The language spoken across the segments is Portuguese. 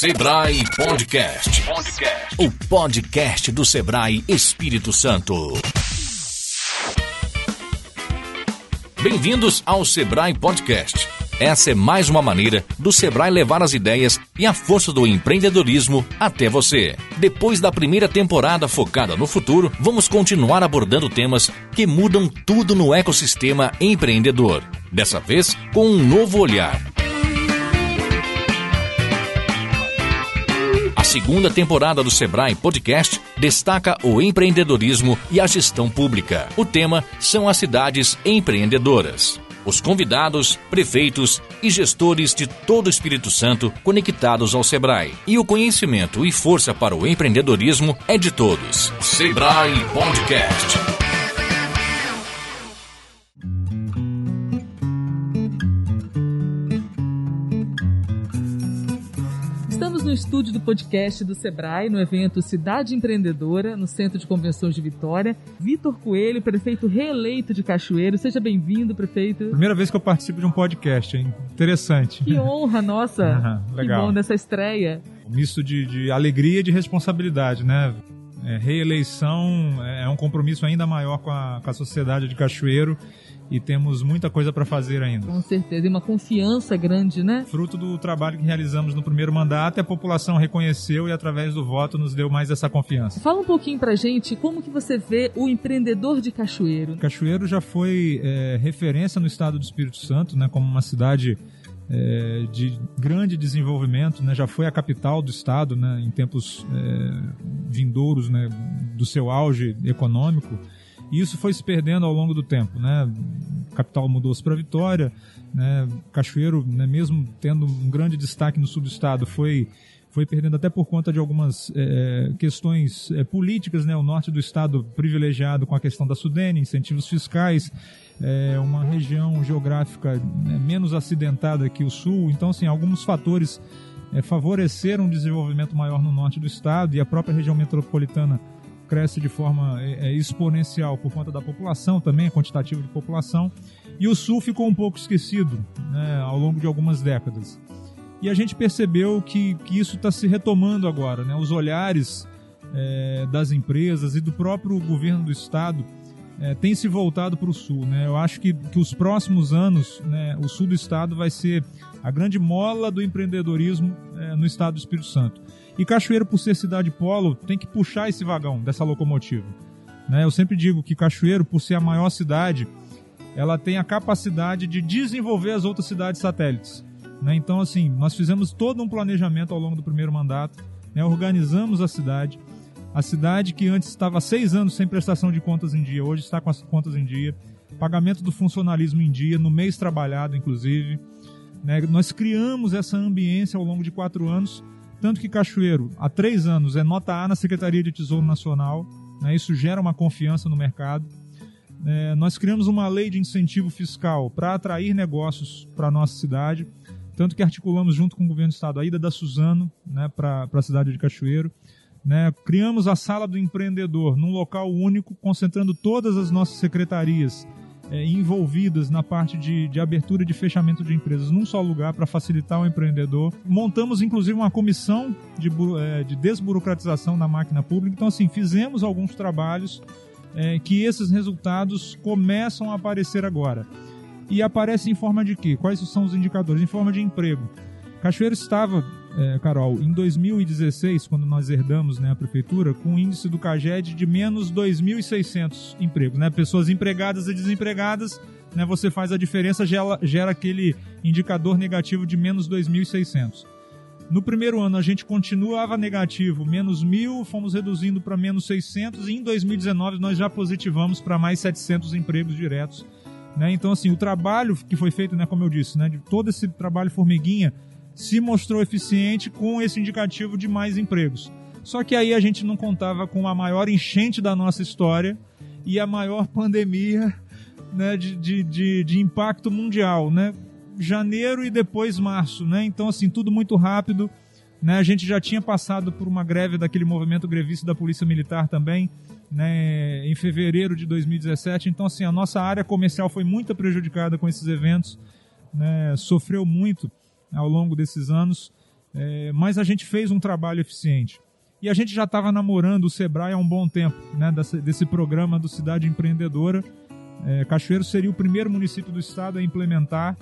Sebrae Podcast. Podcast. O podcast do Sebrae Espírito Santo. Bem-vindos ao Sebrae Podcast. Essa é mais uma maneira do Sebrae levar as ideias e a força do empreendedorismo até você. Depois da primeira temporada focada no futuro, vamos continuar abordando temas que mudam tudo no ecossistema empreendedor. Dessa vez, com um novo olhar. Segunda temporada do Sebrae Podcast destaca o empreendedorismo e a gestão pública. O tema são as cidades empreendedoras. Os convidados, prefeitos e gestores de todo o Espírito Santo conectados ao Sebrae. E o conhecimento e força para o empreendedorismo é de todos. Sebrae Podcast. Estúdio do podcast do Sebrae, no evento Cidade Empreendedora, no Centro de Convenções de Vitória. Vitor Coelho, prefeito reeleito de Cachoeiro. Seja bem-vindo, prefeito. Primeira vez que eu participo de um podcast, hein? Interessante. Que honra, nossa. Uhum, legal. Que bom dessa estreia. Um misto de, de alegria e de responsabilidade, né? É, reeleição é um compromisso ainda maior com a, com a sociedade de Cachoeiro e temos muita coisa para fazer ainda. Com certeza, e uma confiança grande, né? Fruto do trabalho que realizamos no primeiro mandato, a população reconheceu e através do voto nos deu mais essa confiança. Fala um pouquinho pra gente como que você vê o empreendedor de Cachoeiro. Cachoeiro já foi é, referência no estado do Espírito Santo, né, como uma cidade é, de grande desenvolvimento, né, já foi a capital do estado, né, em tempos é, vindouros, né, do seu auge econômico. E isso foi se perdendo ao longo do tempo, né? Capital mudou-se para Vitória, né? Cachoeiro, né, mesmo tendo um grande destaque no sul do estado, foi foi perdendo até por conta de algumas é, questões é, políticas, né? O norte do estado privilegiado com a questão da Sudene, incentivos fiscais, é, uma região geográfica né, menos acidentada que o sul. Então, assim, alguns fatores favoreceram um desenvolvimento maior no norte do estado e a própria região metropolitana cresce de forma é, exponencial por conta da população também, quantitativo de população, e o Sul ficou um pouco esquecido né, ao longo de algumas décadas. E a gente percebeu que, que isso está se retomando agora, né? os olhares é, das empresas e do próprio governo do Estado é, têm se voltado para o Sul. Né? Eu acho que, que os próximos anos, né, o Sul do Estado vai ser a grande mola do empreendedorismo é, no Estado do Espírito Santo. E Cachoeiro, por ser cidade polo, tem que puxar esse vagão dessa locomotiva. Né? Eu sempre digo que Cachoeiro, por ser a maior cidade, ela tem a capacidade de desenvolver as outras cidades satélites. Né? Então, assim, nós fizemos todo um planejamento ao longo do primeiro mandato, né? organizamos a cidade. A cidade que antes estava seis anos sem prestação de contas em dia, hoje está com as contas em dia. Pagamento do funcionalismo em dia, no mês trabalhado, inclusive. Né? Nós criamos essa ambiência ao longo de quatro anos tanto que Cachoeiro, há três anos, é nota A na Secretaria de Tesouro Nacional. Né, isso gera uma confiança no mercado. É, nós criamos uma lei de incentivo fiscal para atrair negócios para a nossa cidade. Tanto que articulamos junto com o governo do estado a ida da Suzano né, para a cidade de Cachoeiro. Né, criamos a sala do empreendedor num local único, concentrando todas as nossas secretarias é, envolvidas na parte de, de abertura e de fechamento de empresas num só lugar para facilitar o empreendedor. Montamos inclusive uma comissão de, é, de desburocratização da máquina pública. Então, assim, fizemos alguns trabalhos é, que esses resultados começam a aparecer agora. E aparece em forma de quê? Quais são os indicadores? Em forma de emprego. Cachoeiro estava é, Carol, em 2016, quando nós herdamos né, a prefeitura, com um índice do CAGED de menos 2.600 empregos. Né? Pessoas empregadas e desempregadas, né, você faz a diferença, gera, gera aquele indicador negativo de menos 2.600. No primeiro ano a gente continuava negativo, menos mil, fomos reduzindo para menos 600 e em 2019 nós já positivamos para mais 700 empregos diretos. Né? Então, assim, o trabalho que foi feito, né, como eu disse, né, de todo esse trabalho formiguinha, se mostrou eficiente com esse indicativo de mais empregos. Só que aí a gente não contava com a maior enchente da nossa história e a maior pandemia né, de, de, de, de impacto mundial, né? Janeiro e depois março, né? Então, assim, tudo muito rápido. Né? A gente já tinha passado por uma greve daquele movimento grevista da Polícia Militar também, né? em fevereiro de 2017. Então, assim, a nossa área comercial foi muito prejudicada com esses eventos, né? sofreu muito ao longo desses anos. é, mas a gente fez um trabalho eficiente. E a gente já estava namorando o Sebrae há um bom tempo, né, desse, desse programa do Cidade Empreendedora. É, Cachoeiro seria o primeiro município do estado a implementar,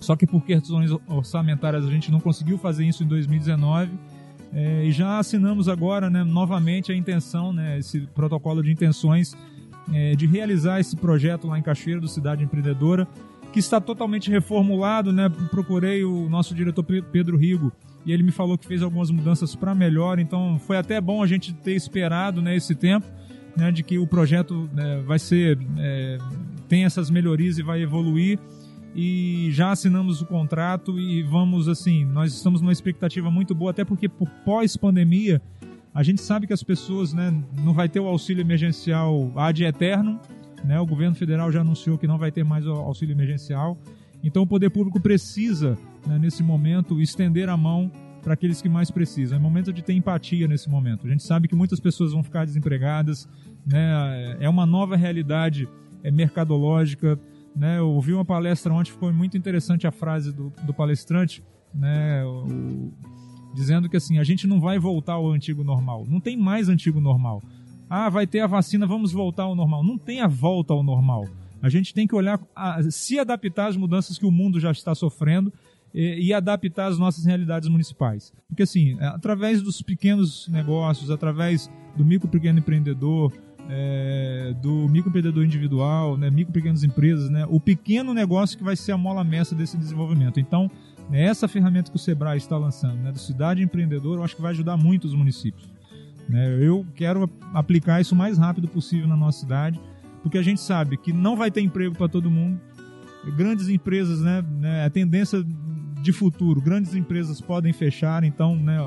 só que por questões orçamentárias a gente não conseguiu fazer isso em 2019. É, e já assinamos agora, né, novamente, a intenção, né, esse protocolo de intenções é, de realizar esse projeto lá em Cachoeiro do Cidade Empreendedora, que está totalmente reformulado. Né, procurei o nosso diretor Pedro Rigo e ele me falou que fez algumas mudanças para melhor, então foi até bom a gente ter esperado né, esse tempo, né, de que o projeto né, vai ser, é, tem essas melhorias e vai evoluir e já assinamos o contrato e vamos assim, nós estamos numa expectativa muito boa, até porque por pós-pandemia a gente sabe que as pessoas, né, não vai ter o auxílio emergencial ad eterno, né? O governo federal já anunciou que não vai ter mais auxílio emergencial. Então o poder público precisa, né, nesse momento, estender a mão para aqueles que mais precisam. É momento de ter empatia nesse momento. A gente sabe que muitas pessoas vão ficar desempregadas, né? É uma nova realidade é mercadológica, né? Eu ouvi uma palestra ontem, ficou muito interessante a frase do, do palestrante, né? O, dizendo que assim, a gente não vai voltar ao antigo normal. Não tem mais antigo normal. Ah, vai ter a vacina, vamos voltar ao normal. Não tem a volta ao normal. A gente tem que olhar, a, se adaptar às mudanças que o mundo já está sofrendo e, e, adaptar às nossas realidades municipais. Porque assim, é, através dos pequenos negócios, através do micro pequeno empreendedor, é, do microempreendedor individual, né, micro pequenas empresas, né, o pequeno negócio que vai ser a mola mestra desse desenvolvimento. Então, né, essa ferramenta que o Sebrae está lançando, né, do Cidade Empreendedor, eu acho que vai ajudar muito os municípios. Né? Eu quero aplicar isso o mais rápido possível na nossa cidade, porque a gente sabe que não vai ter emprego para todo mundo. Grandes empresas, né, né, a tendência de futuro, grandes empresas podem fechar, então né,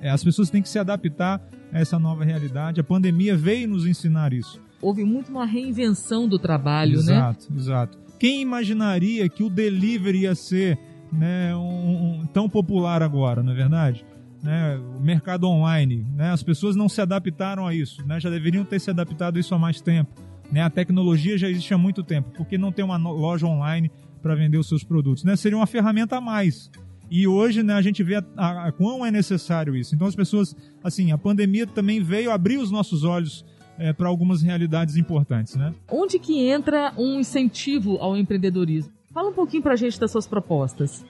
é, as pessoas têm que se adaptar a essa nova realidade. A pandemia veio nos ensinar isso. Houve muito uma reinvenção do trabalho, exato, né? Exato, exato. Quem imaginaria que o delivery ia ser né, um, um, tão popular agora, não é verdade? Né, o mercado online, né, as pessoas não se adaptaram a isso, né, já deveriam ter se adaptado a isso há mais tempo. Né, a tecnologia já existe há muito tempo, porque não tem uma loja online para vender os seus produtos? Né? Seria uma ferramenta a mais. E hoje né, a gente vê a, a, a, quão é necessário isso. Então as pessoas, assim, a pandemia também veio abrir os nossos olhos é, para algumas realidades importantes. Né? Onde que entra um incentivo ao empreendedorismo? Fala um pouquinho para a gente das suas propostas.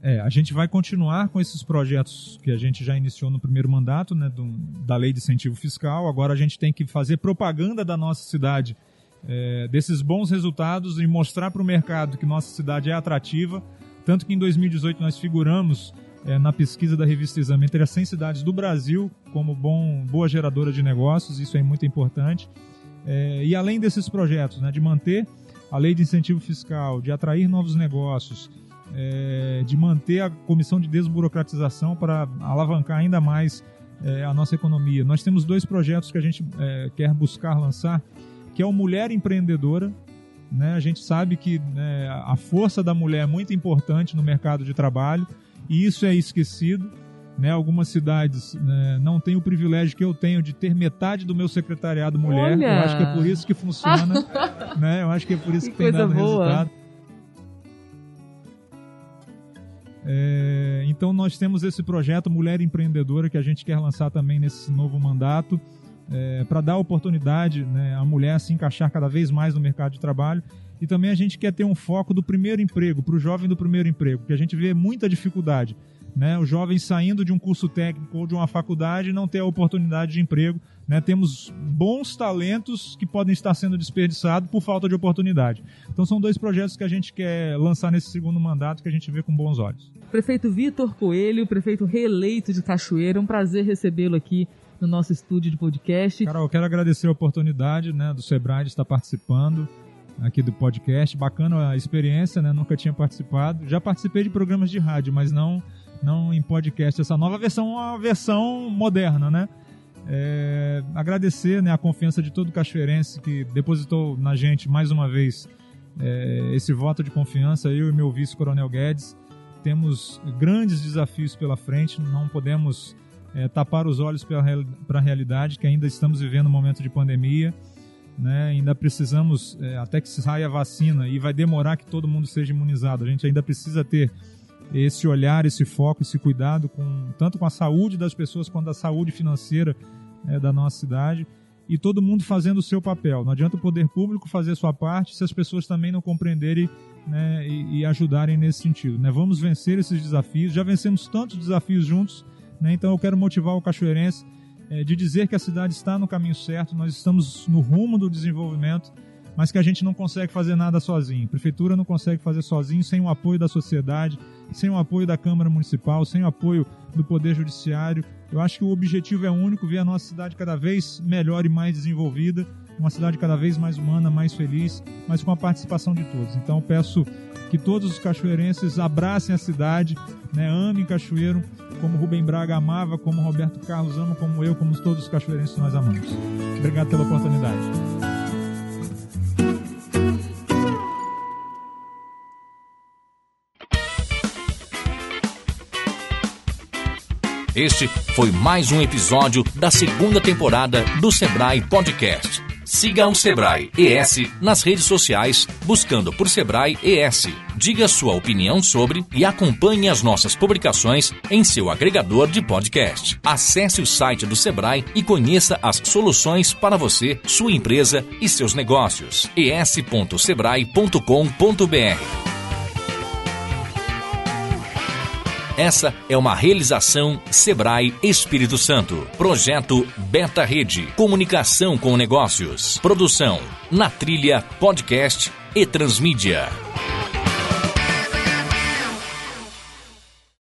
É, a gente vai continuar com esses projetos que a gente já iniciou no primeiro mandato, né, do, da lei de incentivo fiscal. Agora a gente tem que fazer propaganda da nossa cidade é, desses bons resultados e mostrar para o mercado que nossa cidade é atrativa. Tanto que em 2018 nós figuramos é, na pesquisa da revista Exame entre as 100 cidades do Brasil como bom, boa geradora de negócios, isso é muito importante. É, e além desses projetos, né, de manter a lei de incentivo fiscal, de atrair novos negócios, é, de manter a comissão de desburocratização para alavancar ainda mais é, a nossa economia. Nós temos dois projetos que a gente é, quer buscar lançar que é o Mulher Empreendedora. Né? A gente sabe que né, a força da mulher é muito importante no mercado de trabalho e isso é esquecido. Né? Algumas cidades né, não têm o privilégio que eu tenho de ter metade do meu secretariado mulher. Olha. Eu acho que é por isso que funciona. né? Eu acho que é por isso que, que tem dado boa. resultado. É, então nós temos esse projeto Mulher Empreendedora que a gente quer lançar também nesse novo mandato é, para dar oportunidade né, à mulher se encaixar cada vez mais no mercado de trabalho. E também a gente quer ter um foco do primeiro emprego, para o jovem do primeiro emprego, porque a gente vê muita dificuldade. Né, o jovem saindo de um curso técnico ou de uma faculdade não ter a oportunidade de emprego. Né, temos bons talentos que podem estar sendo desperdiçados por falta de oportunidade. Então são dois projetos que a gente quer lançar nesse segundo mandato que a gente vê com bons olhos. Prefeito Vitor Coelho, prefeito reeleito de Cachoeira, um prazer recebê-lo aqui no nosso estúdio de podcast. Carol, eu quero agradecer a oportunidade né, do Sebrae de estar participando aqui do podcast. Bacana a experiência, né? Nunca tinha participado. Já participei de programas de rádio, mas não, não em podcast. Essa nova versão é uma versão moderna, né? É, agradecer né, a confiança de todo cachoeirense que depositou na gente mais uma vez é, esse voto de confiança, eu e meu vice, Coronel Guedes. Temos grandes desafios pela frente, não podemos é, tapar os olhos para a realidade, que ainda estamos vivendo um momento de pandemia, né? ainda precisamos, é, até que saia a vacina, e vai demorar que todo mundo seja imunizado, a gente ainda precisa ter esse olhar, esse foco, esse cuidado com tanto com a saúde das pessoas quanto a saúde financeira é, da nossa cidade e todo mundo fazendo o seu papel. Não adianta o poder público fazer a sua parte se as pessoas também não compreenderem né, e, e, ajudarem nesse sentido. Né? Vamos vencer esses desafios. Já vencemos tantos desafios juntos, né? então eu quero motivar o cachoeirense é, de dizer que a cidade está no caminho certo, nós estamos no rumo do desenvolvimento, mas que a gente não consegue fazer nada sozinho. A prefeitura não consegue fazer sozinho sem o apoio da sociedade, sem o apoio da Câmara Municipal, sem o apoio do Poder Judiciário. Eu acho que o objetivo é único, ver a nossa cidade cada vez melhor e mais desenvolvida, uma cidade cada vez mais humana, mais feliz, mas com a participação de todos. Então peço que todos os cachoeirenses abracem a cidade, né, amem Cachoeiro, como Rubem Braga amava, como Roberto Carlos ama, como eu, como todos os cachoeirenses nós amamos. Obrigado pela oportunidade. Este foi mais um episódio da segunda temporada do Sebrae Podcast. Siga o Sebrae ES nas redes sociais, buscando por Sebrae ES. Diga sua opinião sobre e acompanhe as nossas publicações em seu agregador de podcast. Acesse o site do Sebrae e conheça as soluções para você, sua empresa e seus negócios. es.sebrae.com.br Essa é uma realização Sebrae Espírito Santo. Projeto Beta Rede. Comunicação com negócios. Produção. Na Trilha Podcast e Transmídia.